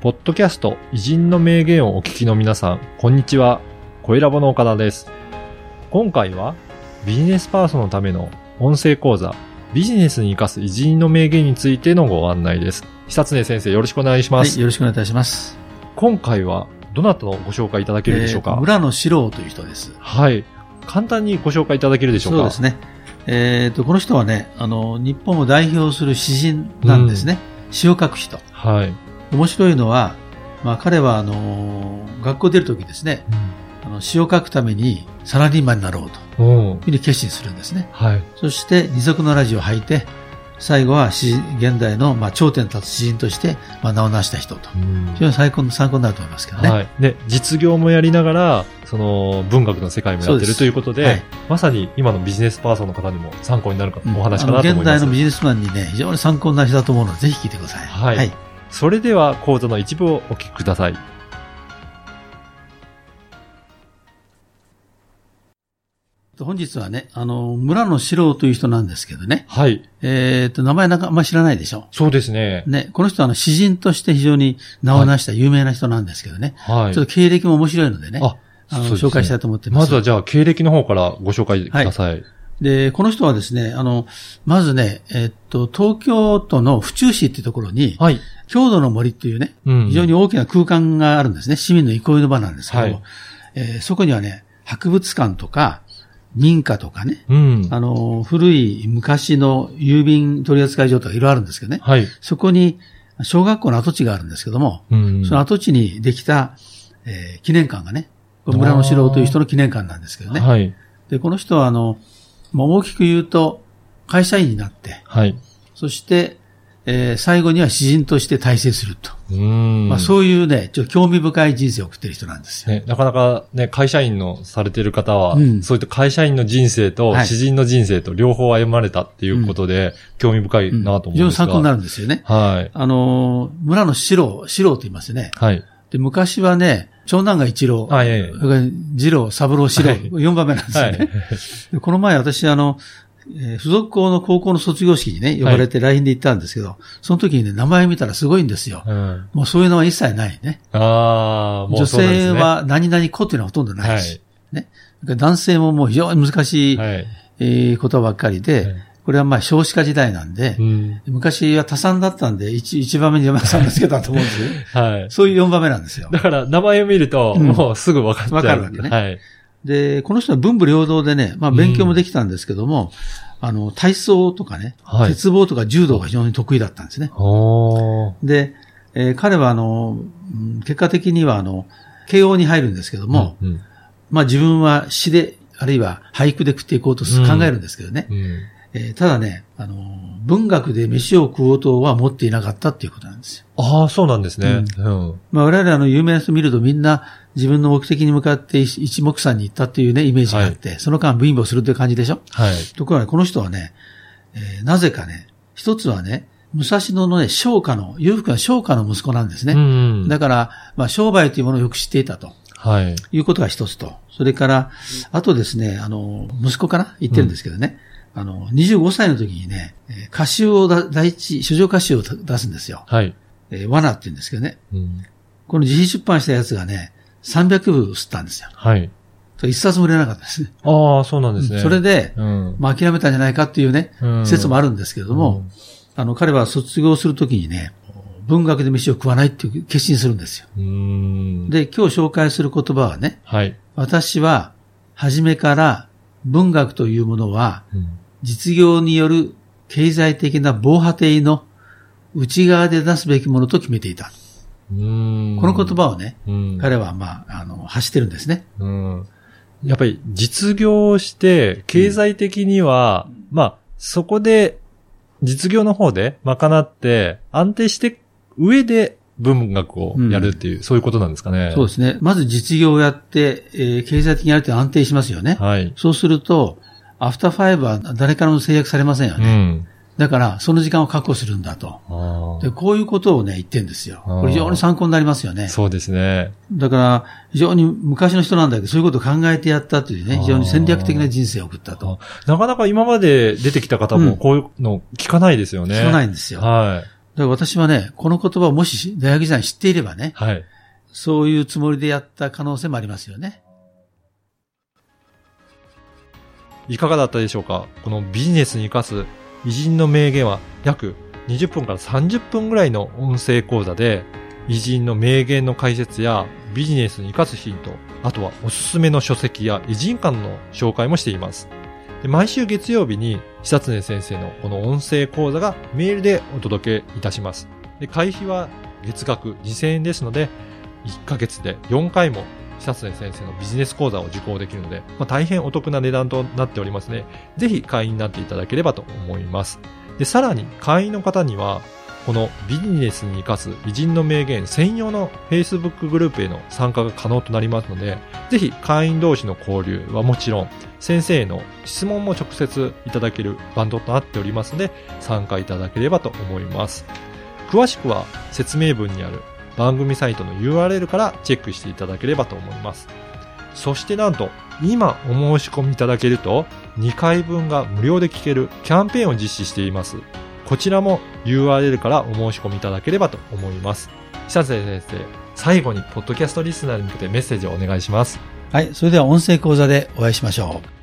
ポッドキャスト偉人の名言をお聞きの皆さん、こんにちは。声ラボの岡田です。今回はビジネスパーソンのための音声講座、ビジネスに活かす偉人の名言についてのご案内です。久常先生、よろしくお願いします。はい、よろしくお願いいたします。今回はどなたのご紹介いただけるでしょうか、えー村野史郎という人です。はい。簡単にご紹介いただけるでしょうか？そうですね。えっ、と、この人はね、あの、日本を代表する詩人なんですね。詩を書く人。はい。面白いのは、まあ彼は、あの、学校出るときですね、あの詩を書くためにサラリーマンになろうとうん。いうふうに決心するんですね。はい。そして二足のラジオを履いて、最後は詩現代の、まあ、頂点に立つ詩人として、まあ、名を成した人と。うん非常に最高の参考になると思いますけどね。はい。で、実業もやりながら、その、文学の世界もやってるということで、はいまさに今のビジネスパーソンの方にも参考になるか、うんお話かなと思います。現代のビジネスマンにね、非常に参考になる人だと思うので、ぜひ聞いてください。はいそれでは講座の一部をお聞きください。本日はね、あの、村野史郎という人なんですけどね。はい。えっ、と、名前なんかあんまり知らないでしょ？そうですね。ね、この人はあの、詩人として非常に名を成した有名な人なんですけどね。はい。ちょっと経歴も面白いのでね。あ、あのそうですね紹介したいと思ってます。まずはじゃあ、経歴の方からご紹介ください。で、この人はですね、あの、まずね、えっと、東京都の府中市っていうところに、はい。郷土の森っていうね、うん非常に大きな空間があるんですね。市民の憩いの場なんですけども、はいえーそこにはね、博物館とか、民家とかね、うん。あの、古い昔の郵便取扱所とかいろいろあるんですけどね。はい。そこに小学校の跡地があるんですけども、うん。その跡地にできた、えー記念館がね、村野史郎という人の記念館なんですけどね。はい。で、この人はあの、まあ、大きく言うと、会社員になって、はい。そして、えー最後には詩人として大成すると。うん。まあ、そういうね、ちょっと興味深い人生を送ってる人なんですよ。ね、なかなかね、会社員のされてる方は、うんそういった会社員の人生とはい詩人の人生と両方歩まれたっていうことで、興味深いうんなと思非常にうんですが。参考になるんですよね。はい。あのー、村野史郎、史郎と言いますね。はい。で、昔はね、長男が一郎、あいえいえそれから二郎、三郎、四郎、はい4番目なんですはいよね。。でこの前私、あの、えー付属校の高校の卒業式にね、呼ばれて LINE で行ったんですけど、その時にね、名前見たらすごいんですよ。うん、もうそういうのは一切ないね。ああ、もうね、性は何々子っていうのはほとんどないし、はいね。男性ももう非常に難しい、はい。えーことばっかりで、はいこれはまあ少子化時代なんで、うん。昔は多産だったんで、一一番目に山田さんがつけたと思うんですよね。はい。そういう四番目なんですよ。だから、名前を見ると、うんもうすぐ分かっちゃう。わかるわけねはい。で、この人は文武両道でね、まあ勉強もできたんですけども、あの、体操とかね、はい鉄棒とか柔道が非常に得意だったんですね。で、えー彼はあの、うん結果的にはあの、慶応に入るんですけども、うん、うんまあ自分は詩で、あるいは俳句で食っていこうとうん考えるんですけどね。うん。えーただね、あの、文学で飯を食おうとは持っていなかったっていうことなんですよ。ああ、そうなんですね。うん。まあ我々あの有名な人見るとみんな自分の目的に向かって一一目散に行ったっていうね、イメージがあって、その間貧乏するという感じでしょ？はい。ところがね、この人はね、えーなぜかね、一つはね、武蔵野のね、商家の、裕福な商家の息子なんですね。うん。だから、まあ商売というものをよく知っていたと。はい。いうことが一つと。それから、あとですね、あの、息子かな？言ってるんですけどね。あの、25歳の時にね、えー歌集をだ、第一、書状歌集を出すんですよ。はい。えー、罠って言うんですけどね。うん。この自費出版したやつがね、300部吸ったんですよ。はい。一冊も売れなかったですね。ああ、そうなんですね。それで、うん。まあ諦めたんじゃないかっていうね、うん説もあるんですけれども、あの、彼は卒業するときにね、文学で飯を食わないっていう決心するんですよ。うん。で、今日紹介する言葉はね、はい。私は、初めから文学というものは、うん実業による経済的な防波堤の内側で出すべきものと決めていた。うんこの言葉をね、うん彼はまあ、あの、発してるんですね。うん。やっぱり実業をして、経済的には、まあ、そこで、実業の方で賄って、安定して、上で文学をやるっていう、そういうことなんですかね。そうですね。まず実業をやって、えー経済的にある程度安定しますよね。はい。そうすると、アフターファイブは誰からも制約されませんようね。ん。だから、その時間を確保するんだと。あで、こういうことをね、言ってるんですよ。これ非常に参考になりますよねあ。。そうですね。だから、非常に昔の人なんだけど、そういうことを考えてやったというね、非常に戦略的な人生を送ったと。なかなか今まで出てきた方もうんこういうの聞かないですよね。聞かないんですよ。はから私はね、この言葉をもし大学時代に知っていればね、はい。そういうつもりでやった可能性もありますよね。いかがだったでしょうか？このビジネスに活かす偉人の名言は約20分から30分ぐらいの音声講座で偉人の名言の解説やビジネスに活かすヒント、あとはおすすめの書籍や偉人館の紹介もしています。で毎週月曜日に久常先生のこの音声講座がメールでお届けいたします。で会費は月額2000円ですので、1ヶ月で4回も久常先生のビジネス講座を受講できるので、まあ、大変お得な値段となっておりますね。ぜひ会員になっていただければと思います。で、さらに会員の方には、このビジネスに生かす偉人の名言専用の Facebook グループへの参加が可能となりますので、ぜひ会員同士の交流はもちろん、先生への質問も直接いただけるバンドとなっておりますので、参加いただければと思います。詳しくは説明文にある番組サイトの URL からチェックしていただければと思います。そしてなんと、今お申し込みいただけると、2回分が無料で聞けるキャンペーンを実施しています。こちらも URL からお申し込みいただければと思います。久瀬先生、最後にポッドキャストリスナーに向けてメッセージをお願いします。はい、それでは音声講座でお会いしましょう。